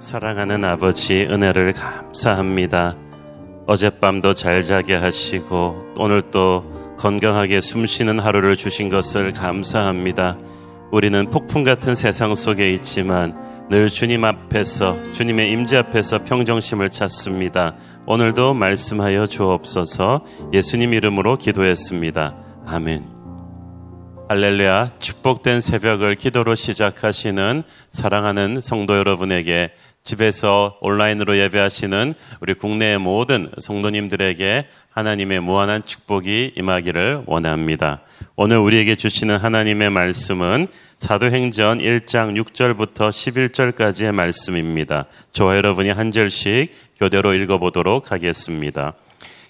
사랑하는 아버지 은혜를 감사합니다. 어젯밤도 잘 자게 하시고 오늘 또 건강하게 숨 쉬는 하루를 주신 것을 감사합니다. 우리는 폭풍 같은 세상 속에 있지만 늘 주님 앞에서 주님의 임재 앞에서 평정심을 찾습니다. 오늘도 말씀하여 주옵소서 예수님 이름으로 기도했습니다. 아멘. 할렐루야 축복된 새벽을 기도로 시작하시는 사랑하는 성도 여러분에게 집에서 온라인으로 예배하시는 우리 국내의 모든 성도님들에게 하나님의 무한한 축복이 임하기를 원합니다. 오늘 우리에게 주시는 하나님의 말씀은 사도행전 1장 6절부터 11절까지의 말씀입니다. 저와 여러분이 한 절씩 교대로 읽어보도록 하겠습니다.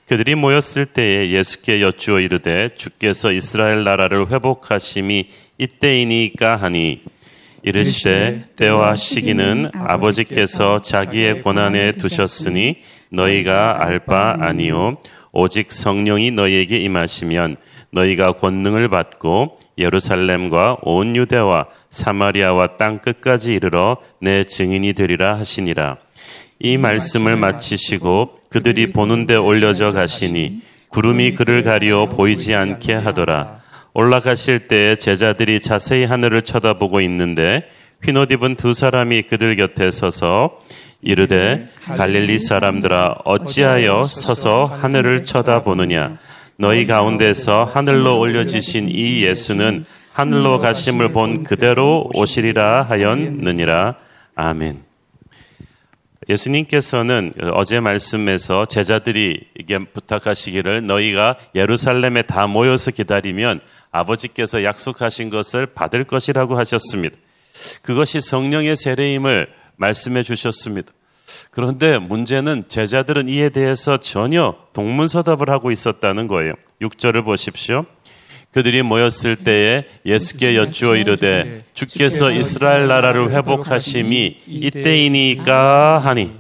그들이 모였을 때에 예수께 여쭈어 이르되 주께서 이스라엘 나라를 회복하심이 이때이니까 하니 이르시되 때와 시기는 아버지께서 자기의 권한에 두셨으니 너희가 알 바 아니요 오직 성령이 너희에게 임하시면 너희가 권능을 받고 예루살렘과 온 유대와 사마리아와 땅 끝까지 이르러 내 증인이 되리라 하시니라. 이 말씀을 마치시고 그들이 보는데 올려져 가시니 구름이 그를 가리어 보이지 않게 하더라. 올라가실 때 제자들이 자세히 하늘을 쳐다보고 있는데 흰옷 입은 두 사람이 그들 곁에 서서 이르되 갈릴리 사람들아 어찌하여 서서 하늘을 쳐다보느냐 너희 가운데서 하늘로 올려지신 이 예수는 하늘로 가심을 본 그대로 오시리라 하였느니라 아멘. 예수님께서는 어제 말씀에서 제자들이 이게 부탁하시기를 너희가 예루살렘에 다 모여서 기다리면 아버지께서 약속하신 것을 받을 것이라고 하셨습니다. 그것이 성령의 세례임을 말씀해 주셨습니다. 그런데 문제는 제자들은 이에 대해서 전혀 동문서답을 하고 있었다는 거예요. 6절을 보십시오. 그들이 모였을 때에 예수께 여쭈어 이르되 주께서 이스라엘 나라를 회복하심이 이때이니까 하니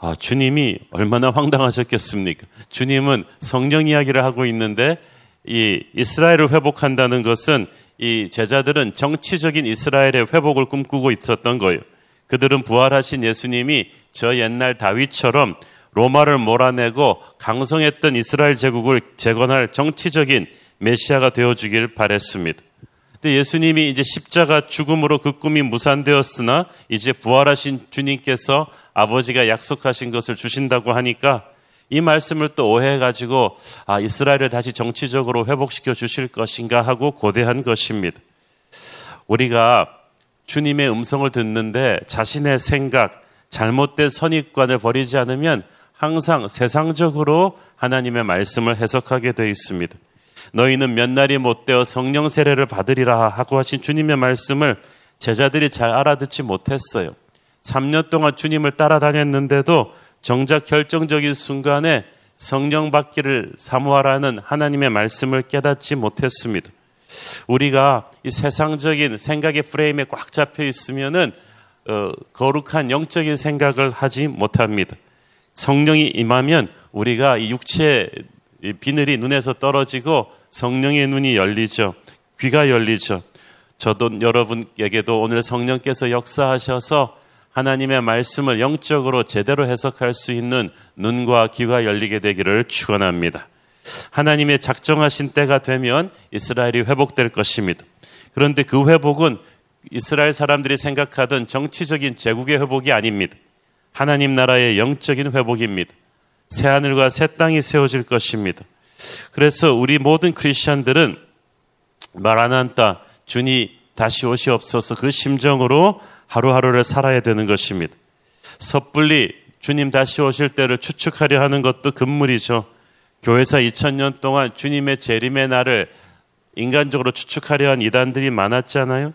아, 주님이 얼마나 황당하셨겠습니까? 주님은 성령 이야기를 하고 있는데 이 이스라엘을 회복한다는 것은 이 제자들은 정치적인 이스라엘의 회복을 꿈꾸고 있었던 거예요. 그들은 부활하신 예수님이 저 옛날 다윗처럼 로마를 몰아내고 강성했던 이스라엘 제국을 재건할 정치적인 메시아가 되어주길 바랬습니다. 근데 예수님이 이제 십자가 죽음으로 그 꿈이 무산되었으나 이제 부활하신 주님께서 아버지가 약속하신 것을 주신다고 하니까 이 말씀을 또 오해해가지고 아, 이스라엘을 다시 정치적으로 회복시켜 주실 것인가 하고 고대한 것입니다. 우리가 주님의 음성을 듣는데 자신의 생각, 잘못된 선입관을 버리지 않으면 항상 세상적으로 하나님의 말씀을 해석하게 되어 있습니다. 너희는 몇 날이 못 되어 성령 세례를 받으리라 하고 하신 주님의 말씀을 제자들이 잘 알아듣지 못했어요. 3년 동안 주님을 따라다녔는데도 정작 결정적인 순간에 성령 받기를 사모하라는 하나님의 말씀을 깨닫지 못했습니다. 우리가 이 세상적인 생각의 프레임에 꽉 잡혀 있으면은 어, 거룩한 영적인 생각을 하지 못합니다. 성령이 임하면 우리가 이 육체 비늘이 눈에서 떨어지고 성령의 눈이 열리죠. 귀가 열리죠. 저도 여러분에게도 오늘 성령께서 역사하셔서 하나님의 말씀을 영적으로 제대로 해석할 수 있는 눈과 귀가 열리게 되기를 축원합니다. 하나님의 작정하신 때가 되면 이스라엘이 회복될 것입니다. 그런데 그 회복은 이스라엘 사람들이 생각하던 정치적인 제국의 회복이 아닙니다. 하나님 나라의 영적인 회복입니다. 새 하늘과 새 땅이 세워질 것입니다. 그래서 우리 모든 크리스천들은 말안한다 주니 다시 오시옵소서 그 심정으로 하루하루를 살아야 되는 것입니다. 섣불리 주님 다시 오실 때를 추측하려 하는 것도 금물이죠. 교회사 2000년 동안 주님의 재림의 날을 인간적으로 추측하려 한 이단들이 많았잖아요.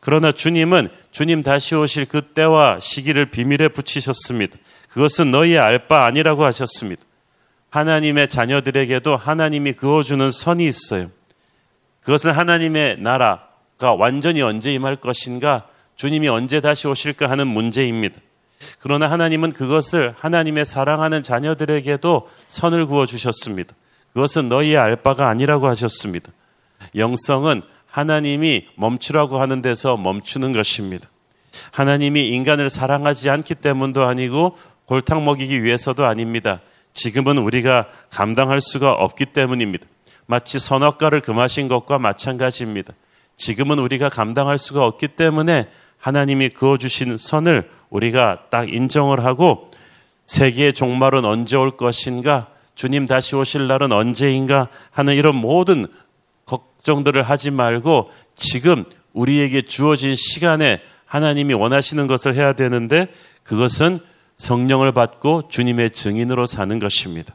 그러나 주님은 주님 다시 오실 그 때와 시기를 비밀에 붙이셨습니다. 그것은 너희의 알 바 아니라고 하셨습니다. 하나님의 자녀들에게도 하나님이 그어주는 선이 있어요. 그것은 하나님의 나라가 완전히 언제 임할 것인가 주님이 언제 다시 오실까 하는 문제입니다. 그러나 하나님은 그것을 하나님의 사랑하는 자녀들에게도 선을 구워 주셨습니다. 그것은 너희의 알 바가 아니라고 하셨습니다. 영성은 하나님이 멈추라고 하는 데서 멈추는 것입니다. 하나님이 인간을 사랑하지 않기 때문도 아니고 골탕 먹이기 위해서도 아닙니다. 지금은 우리가 감당할 수가 없기 때문입니다. 마치 선악과를 금하신 것과 마찬가지입니다. 지금은 우리가 감당할 수가 없기 때문에 하나님이 그어주신 선을 우리가 딱 인정을 하고 세계의 종말은 언제 올 것인가 주님 다시 오실 날은 언제인가 하는 이런 모든 걱정들을 하지 말고 지금 우리에게 주어진 시간에 하나님이 원하시는 것을 해야 되는데 그것은 성령을 받고 주님의 증인으로 사는 것입니다.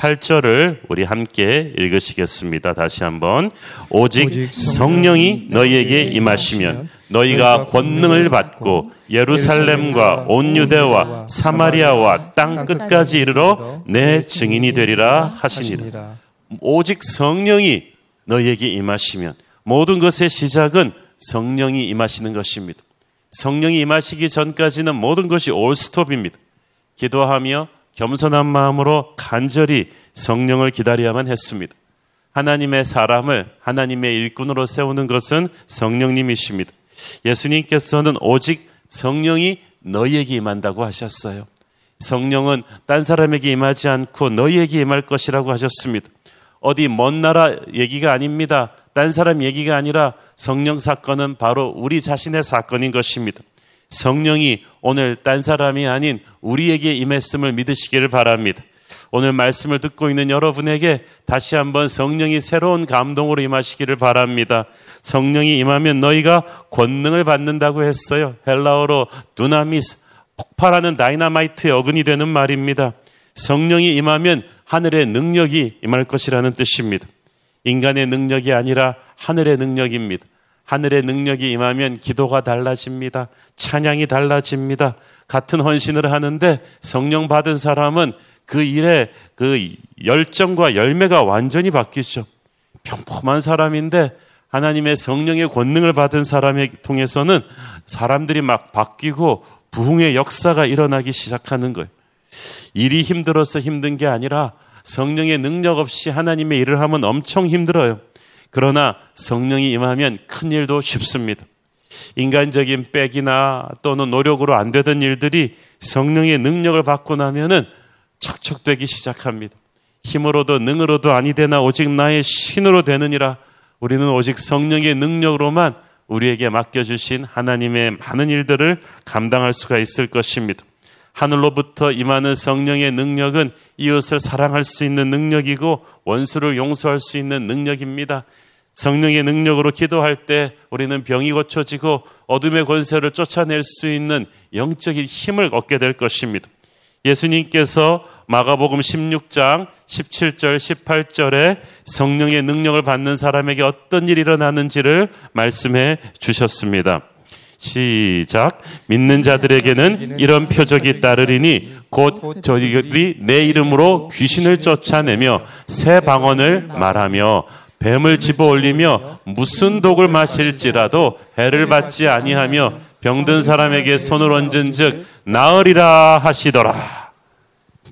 8절을 우리 함께 읽으시겠습니다. 다시 한번. 오직 성령이 너희에게 임하시면 너희가 권능을 받고 예루살렘과 온 유대와 사마리아와 땅 끝까지 이르러 내 증인이 되리라 하시니라. 오직 성령이 너희에게 임하시면 모든 것의 시작은 성령이 임하시는 것입니다. 성령이 임하시기 전까지는 모든 것이 올스톱입니다. 기도하며 겸손한 마음으로 간절히 성령을 기다려야만 했습니다. 하나님의 사람을 하나님의 일꾼으로 세우는 것은 성령님이십니다. 예수님께서는 오직 성령이 너희에게 임한다고 하셨어요. 성령은 딴 사람에게 임하지 않고 너희에게 임할 것이라고 하셨습니다. 어디 먼 나라 얘기가 아닙니다. 딴 사람 얘기가 아니라 성령 사건은 바로 우리 자신의 사건인 것입니다. 성령이 오늘 딴 사람이 아닌 우리에게 임했음을 믿으시기를 바랍니다. 오늘 말씀을 듣고 있는 여러분에게 다시 한번 성령이 새로운 감동으로 임하시기를 바랍니다. 성령이 임하면 너희가 권능을 받는다고 했어요. 헬라어로 두나미스, 폭발하는 다이나마이트의 어근이 되는 말입니다. 성령이 임하면 하늘의 능력이 임할 것이라는 뜻입니다. 인간의 능력이 아니라 하늘의 능력입니다. 하늘의 능력이 임하면 기도가 달라집니다. 찬양이 달라집니다. 같은 헌신을 하는데 성령 받은 사람은 그 일에 그 열정과 열매가 완전히 바뀌죠. 평범한 사람인데 하나님의 성령의 권능을 받은 사람에 통해서는 사람들이 막 바뀌고 부흥의 역사가 일어나기 시작하는 거예요. 일이 힘들어서 힘든 게 아니라 성령의 능력 없이 하나님의 일을 하면 엄청 힘들어요. 그러나 성령이 임하면 큰 일도 쉽습니다. 인간적인 빽이나 또는 노력으로 안 되던 일들이 성령의 능력을 받고 나면은 척척되기 시작합니다. 힘으로도 능으로도 아니 되나 오직 나의 신으로 되느니라 우리는 오직 성령의 능력으로만 우리에게 맡겨주신 하나님의 많은 일들을 감당할 수가 있을 것입니다. 하늘로부터 임하는 성령의 능력은 이웃을 사랑할 수 있는 능력이고 원수를 용서할 수 있는 능력입니다. 성령의 능력으로 기도할 때 우리는 병이 고쳐지고 어둠의 권세를 쫓아낼 수 있는 영적인 힘을 얻게 될 것입니다. 예수님께서 마가복음 16장 17절 18절에 성령의 능력을 받는 사람에게 어떤 일이 일어나는지를 말씀해 주셨습니다. 시작. 믿는 자들에게는 이런 표적이 따르리니 곧 저희들이 내 이름으로 귀신을 쫓아내며 새 방언을 말하며 뱀을 집어 올리며 무슨 독을 마실지라도 해를 받지 아니하며 병든 사람에게 손을 얹은즉 나으리라 하시더라.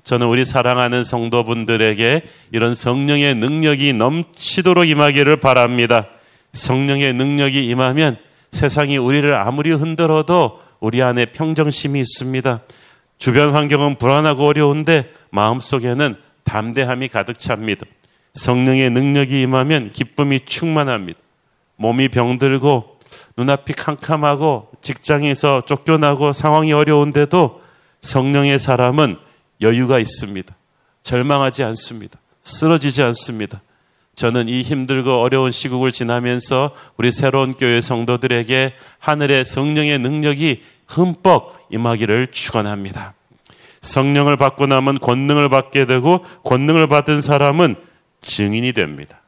저는 우리 사랑하는 성도분들에게 이런 성령의 능력이 넘치도록 임하기를 바랍니다. 성령의 능력이 임하면 세상이 우리를 아무리 흔들어도 우리 안에 평정심이 있습니다. 주변 환경은 불안하고 어려운데 마음속에는 담대함이 가득 찹니다. 성령의 능력이 임하면 기쁨이 충만합니다. 몸이 병들고 눈앞이 캄캄하고 직장에서 쫓겨나고 상황이 어려운데도 성령의 사람은 여유가 있습니다. 절망하지 않습니다. 쓰러지지 않습니다. 저는 이 힘들고 어려운 시국을 지나면서 우리 새로운 교회 성도들에게 하늘의 성령의 능력이 흠뻑 임하기를 축원합니다. 성령을 받고 나면 권능을 받게 되고 권능을 받은 사람은 증인이 됩니다.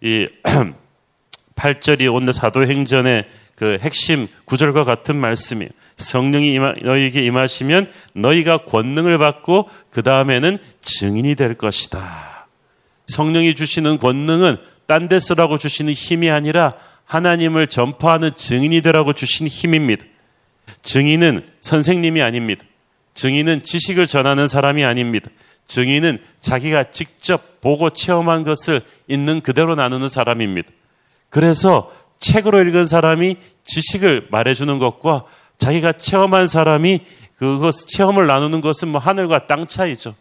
이 8절이 오늘 사도행전의 그 핵심 구절과 같은 말씀이에요. 성령이 임하, 너희에게 임하시면 너희가 권능을 받고 그 다음에는 증인이 될 것이다. 성령이 주시는 권능은 딴 데 쓰라고 주시는 힘이 아니라 하나님을 전파하는 증인이 되라고 주신 힘입니다. 증인은 선생님이 아닙니다. 증인은 지식을 전하는 사람이 아닙니다. 증인은 자기가 직접 보고 체험한 것을 있는 그대로 나누는 사람입니다. 그래서 책으로 읽은 사람이 지식을 말해주는 것과 자기가 체험한 사람이 그것 체험을 나누는 것은 뭐 하늘과 땅 차이죠.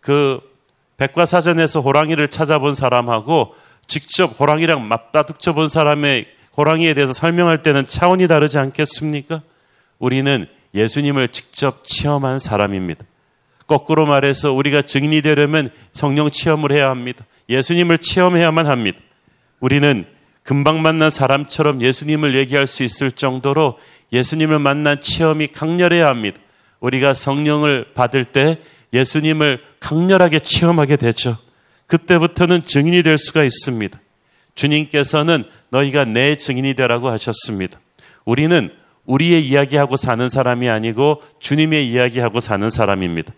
그 백과사전에서 호랑이를 찾아본 사람하고 직접 호랑이랑 맞다둑쳐 본 사람의 호랑이에 대해서 설명할 때는 차원이 다르지 않겠습니까? 우리는 예수님을 직접 체험한 사람입니다. 거꾸로 말해서 우리가 증인이 되려면 성령 체험을 해야 합니다. 예수님을 체험해야만 합니다. 우리는 금방 만난 사람처럼 예수님을 얘기할 수 있을 정도로 예수님을 만난 체험이 강렬해야 합니다. 우리가 성령을 받을 때 예수님을 강렬하게 체험하게 되죠. 그때부터는 증인이 될 수가 있습니다. 주님께서는 너희가 내 증인이 되라고 하셨습니다. 우리는 우리의 이야기하고 사는 사람이 아니고 주님의 이야기하고 사는 사람입니다.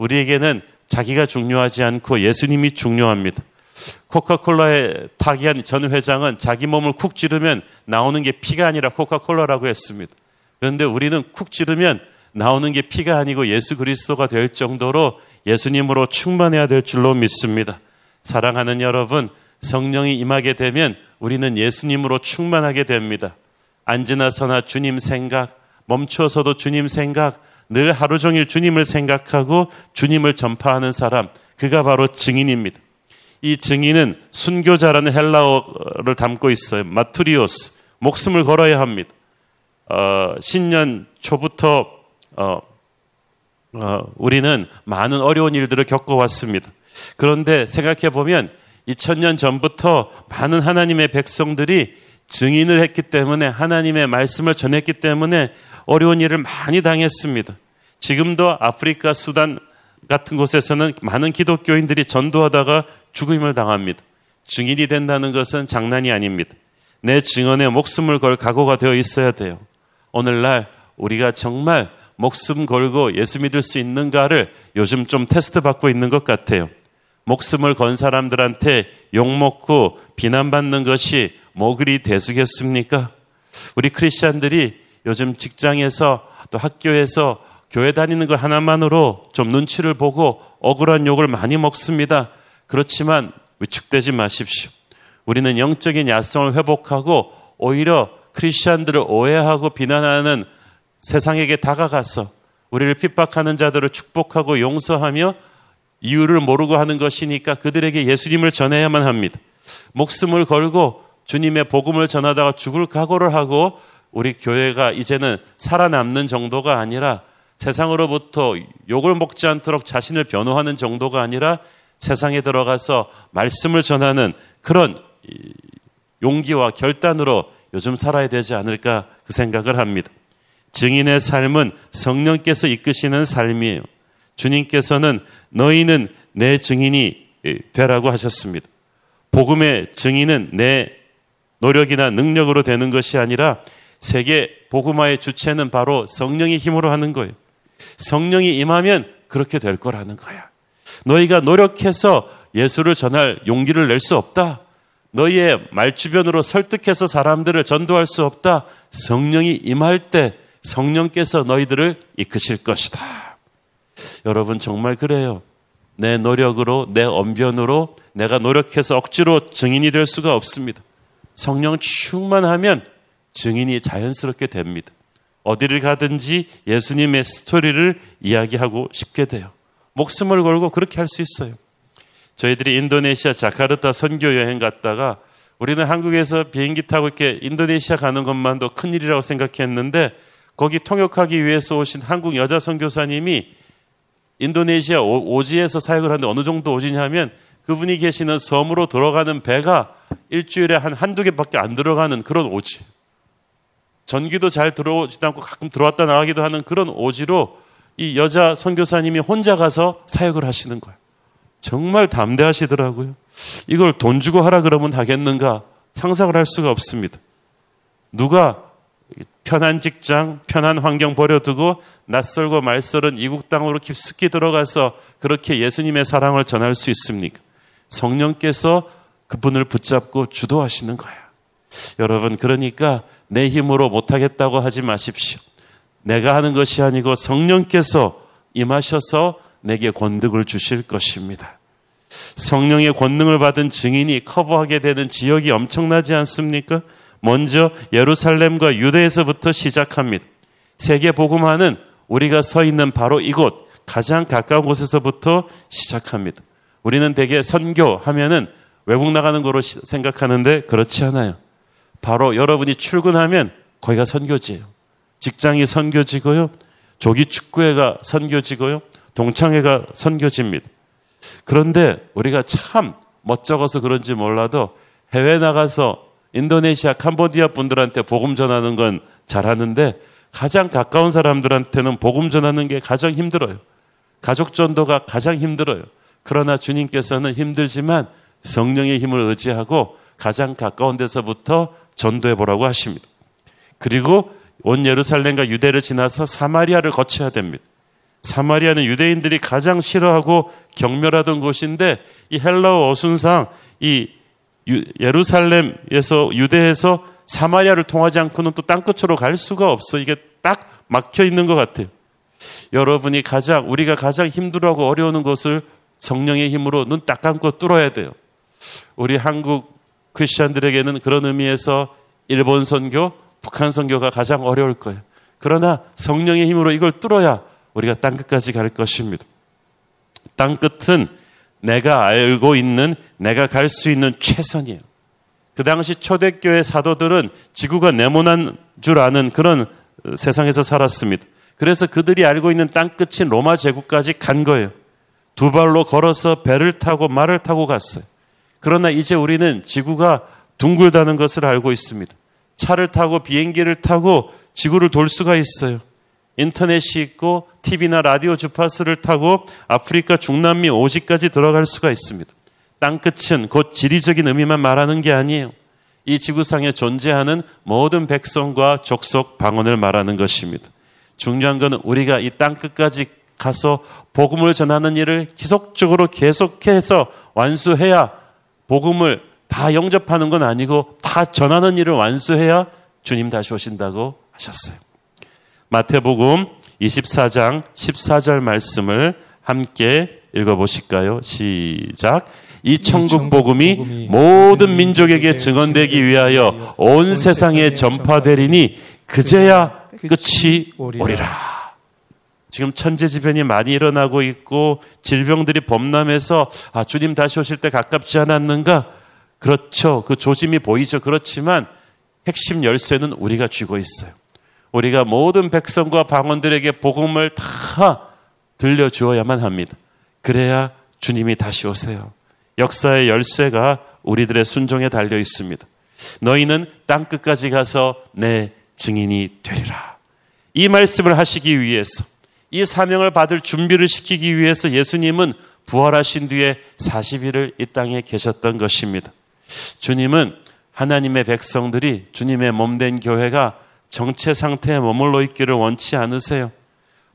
우리에게는 자기가 중요하지 않고 예수님이 중요합니다. 코카콜라의 타기한 전 회장은 자기 몸을 쿡 찌르면 나오는 게 피가 아니라 코카콜라라고 했습니다. 그런데 우리는 쿡 찌르면 나오는 게 피가 아니고 예수 그리스도가 될 정도로 예수님으로 충만해야 될 줄로 믿습니다. 사랑하는 여러분, 성령이 임하게 되면 우리는 예수님으로 충만하게 됩니다. 앉으나 서나 주님 생각, 멈춰서도 주님 생각, 늘 하루 종일 주님을 생각하고 주님을 전파하는 사람, 그가 바로 증인입니다. 이 증인은 순교자라는 헬라어를 담고 있어요. 마투리오스, 목숨을 걸어야 합니다. 어, 신년 초부터 어, 어, 우리는 많은 어려운 일들을 겪어왔습니다. 그런데 생각해 보면 2000년 전부터 많은 하나님의 백성들이 증인을 했기 때문에 하나님의 말씀을 전했기 때문에 어려운 일을 많이 당했습니다. 지금도 아프리카, 수단 같은 곳에서는 많은 기독교인들이 전도하다가 죽음을 당합니다. 증인이 된다는 것은 장난이 아닙니다. 내 증언에 목숨을 걸 각오가 되어 있어야 돼요. 오늘날 우리가 정말 목숨 걸고 예수 믿을 수 있는가를 요즘 좀 테스트 받고 있는 것 같아요. 목숨을 건 사람들한테 욕먹고 비난받는 것이 뭐 그리 대수겠습니까? 우리 크리스천들이 요즘 직장에서 또 학교에서 교회 다니는 것 하나만으로 좀 눈치를 보고 억울한 욕을 많이 먹습니다. 그렇지만 위축되지 마십시오. 우리는 영적인 야성을 회복하고 오히려 크리스천들을 오해하고 비난하는 세상에게 다가가서 우리를 핍박하는 자들을 축복하고 용서하며 이유를 모르고 하는 것이니까 그들에게 예수님을 전해야만 합니다. 목숨을 걸고 주님의 복음을 전하다가 죽을 각오를 하고 우리 교회가 이제는 살아남는 정도가 아니라 세상으로부터 욕을 먹지 않도록 자신을 변호하는 정도가 아니라 세상에 들어가서 말씀을 전하는 그런 용기와 결단으로 요즘 살아야 되지 않을까 그 생각을 합니다. 증인의 삶은 성령께서 이끄시는 삶이에요. 주님께서는 너희는 내 증인이 되라고 하셨습니다. 복음의 증인은 내 노력이나 능력으로 되는 것이 아니라 세계 복음화의 주체는 바로 성령의 힘으로 하는 거예요. 성령이 임하면 그렇게 될 거라는 거야. 너희가 노력해서 예수를 전할 용기를 낼 수 없다. 너희의 말주변으로 설득해서 사람들을 전도할 수 없다. 성령이 임할 때 성령께서 너희들을 이끄실 것이다. 여러분 정말 그래요. 내 노력으로, 내 언변으로 내가 노력해서 억지로 증인이 될 수가 없습니다. 성령 충만하면 증인이 자연스럽게 됩니다. 어디를 가든지 예수님의 스토리를 이야기하고 싶게 돼요. 목숨을 걸고 그렇게 할 수 있어요. 저희들이 인도네시아 자카르타 선교 여행 갔다가 우리는 한국에서 비행기 타고 이렇게 인도네시아 가는 것만도 큰일이라고 생각했는데 거기 통역하기 위해서 오신 한국 여자 선교사님이 인도네시아 오지에서 사역을 하는데 어느 정도 오지냐면 그분이 계시는 섬으로 들어가는 배가 일주일에 한 한두 개밖에 안 들어가는 그런 오지. 전기도 잘 들어오지도 않고 가끔 들어왔다 나가기도 하는 그런 오지로 이 여자 선교사님이 혼자 가서 사역을 하시는 거예요. 정말 담대하시더라고요. 이걸 돈 주고 하라 그러면 하겠는가 상상을 할 수가 없습니다. 누가 편한 직장, 편한 환경 버려두고 낯설고 말설은 이국 땅으로 깊숙이 들어가서 그렇게 예수님의 사랑을 전할 수 있습니까? 성령께서 그분을 붙잡고 주도하시는 거야. 여러분, 그러니까 내 힘으로 못하겠다고 하지 마십시오. 내가 하는 것이 아니고 성령께서 임하셔서 내게 권능을 주실 것입니다. 성령의 권능을 받은 증인이 커버하게 되는 지역이 엄청나지 않습니까? 먼저 예루살렘과 유대에서부터 시작합니다. 세계 복음화는 우리가 서 있는 바로 이곳 가장 가까운 곳에서부터 시작합니다. 우리는 대개 선교 하면은 외국 나가는 거로 생각하는데 그렇지 않아요. 바로 여러분이 출근하면 거기가 선교지예요. 직장이 선교지고요. 조기 축구회가 선교지고요. 동창회가 선교지입니다. 그런데 우리가 참 멋쩍어서 그런지 몰라도 해외 나가서 인도네시아, 캄보디아 분들한테 복음 전하는 건 잘하는데 가장 가까운 사람들한테는 복음 전하는 게 가장 힘들어요. 가족 전도가 가장 힘들어요. 그러나 주님께서는 힘들지만 성령의 힘을 의지하고 가장 가까운 데서부터 전도해 보라고 하십니다. 그리고 온 예루살렘과 유대를 지나서 사마리아를 거쳐야 됩니다. 사마리아는 유대인들이 가장 싫어하고 경멸하던 곳인데 이 헬라어 어순상 이 예루살렘에서 유대에서 사마리아를 통하지 않고는 또 땅끝으로 갈 수가 없어. 이게 딱 막혀 있는 것 같아요. 여러분이 가장 우리가 가장 힘들어하고 어려우는 것을 성령의 힘으로 눈 딱 감고 뚫어야 돼요. 우리 한국 크리스천들에게는 그런 의미에서 일본 선교, 북한 선교가 가장 어려울 거예요. 그러나 성령의 힘으로 이걸 뚫어야 우리가 땅 끝까지 갈 것입니다. 땅 끝은 내가 알고 있는 내가 갈 수 있는 최선이에요. 그 당시 초대교회 사도들은 지구가 네모난 줄 아는 그런 세상에서 살았습니다. 그래서 그들이 알고 있는 땅 끝인 로마 제국까지 간 거예요. 두 발로 걸어서 배를 타고 말을 타고 갔어요. 그러나 이제 우리는 지구가 둥글다는 것을 알고 있습니다. 차를 타고 비행기를 타고 지구를 돌 수가 있어요. 인터넷이 있고 TV나 라디오 주파수를 타고 아프리카 중남미 오지까지 들어갈 수가 있습니다. 땅끝은 곧 지리적인 의미만 말하는 게 아니에요. 이 지구상에 존재하는 모든 백성과 족속 방언을 말하는 것입니다. 중요한 것은 우리가 이 땅끝까지 가서 복음을 전하는 일을 지속적으로 계속해서 완수해야 복음을 다 영접하는 건 아니고 다 전하는 일을 완수해야 주님 다시 오신다고 하셨어요. 마태복음 24장 14절 말씀을 함께 읽어보실까요? 시작. 이 천국 복음이 모든 민족에게 증언되기 위하여 온 세상에 전파되리니 그제야 끝이 오리라. 지금 천재지변이 많이 일어나고 있고 질병들이 범람해서 아 주님 다시 오실 때 가깝지 않았는가? 그렇죠. 그 조짐이 보이죠. 그렇지만 핵심 열쇠는 우리가 쥐고 있어요. 우리가 모든 백성과 방언들에게 복음을 다 들려주어야만 합니다. 그래야 주님이 다시 오세요. 역사의 열쇠가 우리들의 순종에 달려 있습니다. 너희는 땅 끝까지 가서 내 증인이 되리라. 이 말씀을 하시기 위해서 이 사명을 받을 준비를 시키기 위해서 예수님은 부활하신 뒤에 40일을 이 땅에 계셨던 것입니다. 주님은 하나님의 백성들이 주님의 몸된 교회가 정체 상태에 머물러 있기를 원치 않으세요.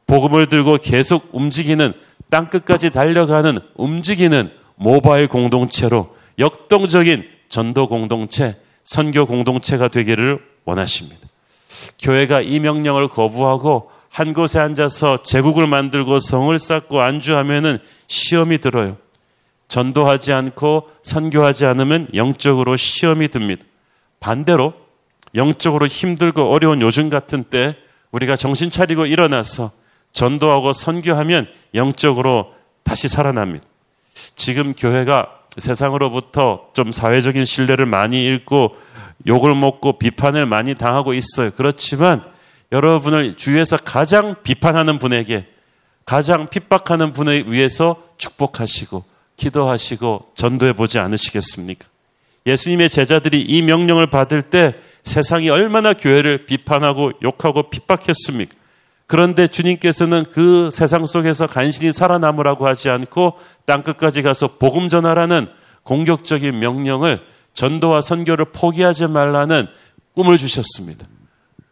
복음을 들고 계속 움직이는 땅 끝까지 달려가는 움직이는 모바일 공동체로 역동적인 전도 공동체, 선교 공동체가 되기를 원하십니다. 교회가 이 명령을 거부하고 한 곳에 앉아서 제국을 만들고 성을 쌓고 안주하면은 시험이 들어요. 전도하지 않고 선교하지 않으면 영적으로 시험이 듭니다. 반대로 영적으로 힘들고 어려운 요즘 같은 때 우리가 정신 차리고 일어나서 전도하고 선교하면 영적으로 다시 살아납니다. 지금 교회가 세상으로부터 좀 사회적인 신뢰를 많이 잃고 욕을 먹고 비판을 많이 당하고 있어요. 그렇지만 여러분을 주위에서 가장 비판하는 분에게 가장 핍박하는 분에 위해서 축복하시고 기도하시고 전도해 보지 않으시겠습니까? 예수님의 제자들이 이 명령을 받을 때 세상이 얼마나 교회를 비판하고 욕하고 핍박했습니까? 그런데 주님께서는 그 세상 속에서 간신히 살아남으라고 하지 않고 땅 끝까지 가서 복음 전하라는 공격적인 명령을 전도와 선교를 포기하지 말라는 꿈을 주셨습니다.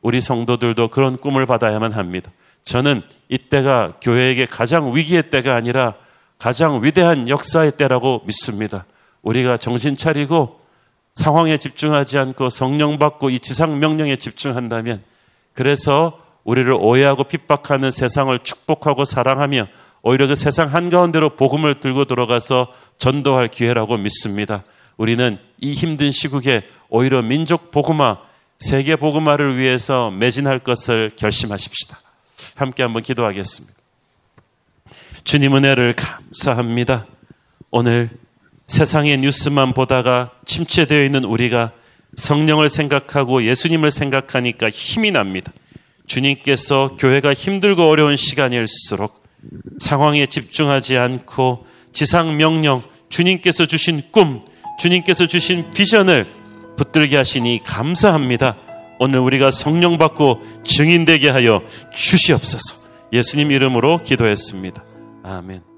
우리 성도들도 그런 꿈을 받아야만 합니다. 저는 이때가 교회에게 가장 위기의 때가 아니라 가장 위대한 역사의 때라고 믿습니다. 우리가 정신 차리고 상황에 집중하지 않고 성령 받고 이 지상 명령에 집중한다면 그래서 우리를 오해하고 핍박하는 세상을 축복하고 사랑하며 오히려 그 세상 한가운데로 복음을 들고 들어가서 전도할 기회라고 믿습니다. 우리는 이 힘든 시국에 오히려 민족 복음화, 세계 복음화를 위해서 매진할 것을 결심하십시다. 함께 한번 기도하겠습니다. 주님 은혜를 감사합니다. 오늘 세상의 뉴스만 보다가 침체되어 있는 우리가 성령을 생각하고 예수님을 생각하니까 힘이 납니다. 주님께서 교회가 힘들고 어려운 시간일수록 상황에 집중하지 않고 지상 명령, 주님께서 주신 꿈, 주님께서 주신 비전을 붙들게 하시니 감사합니다. 오늘 우리가 성령 받고 증인되게 하여 주시옵소서. 예수님 이름으로 기도했습니다. 아멘.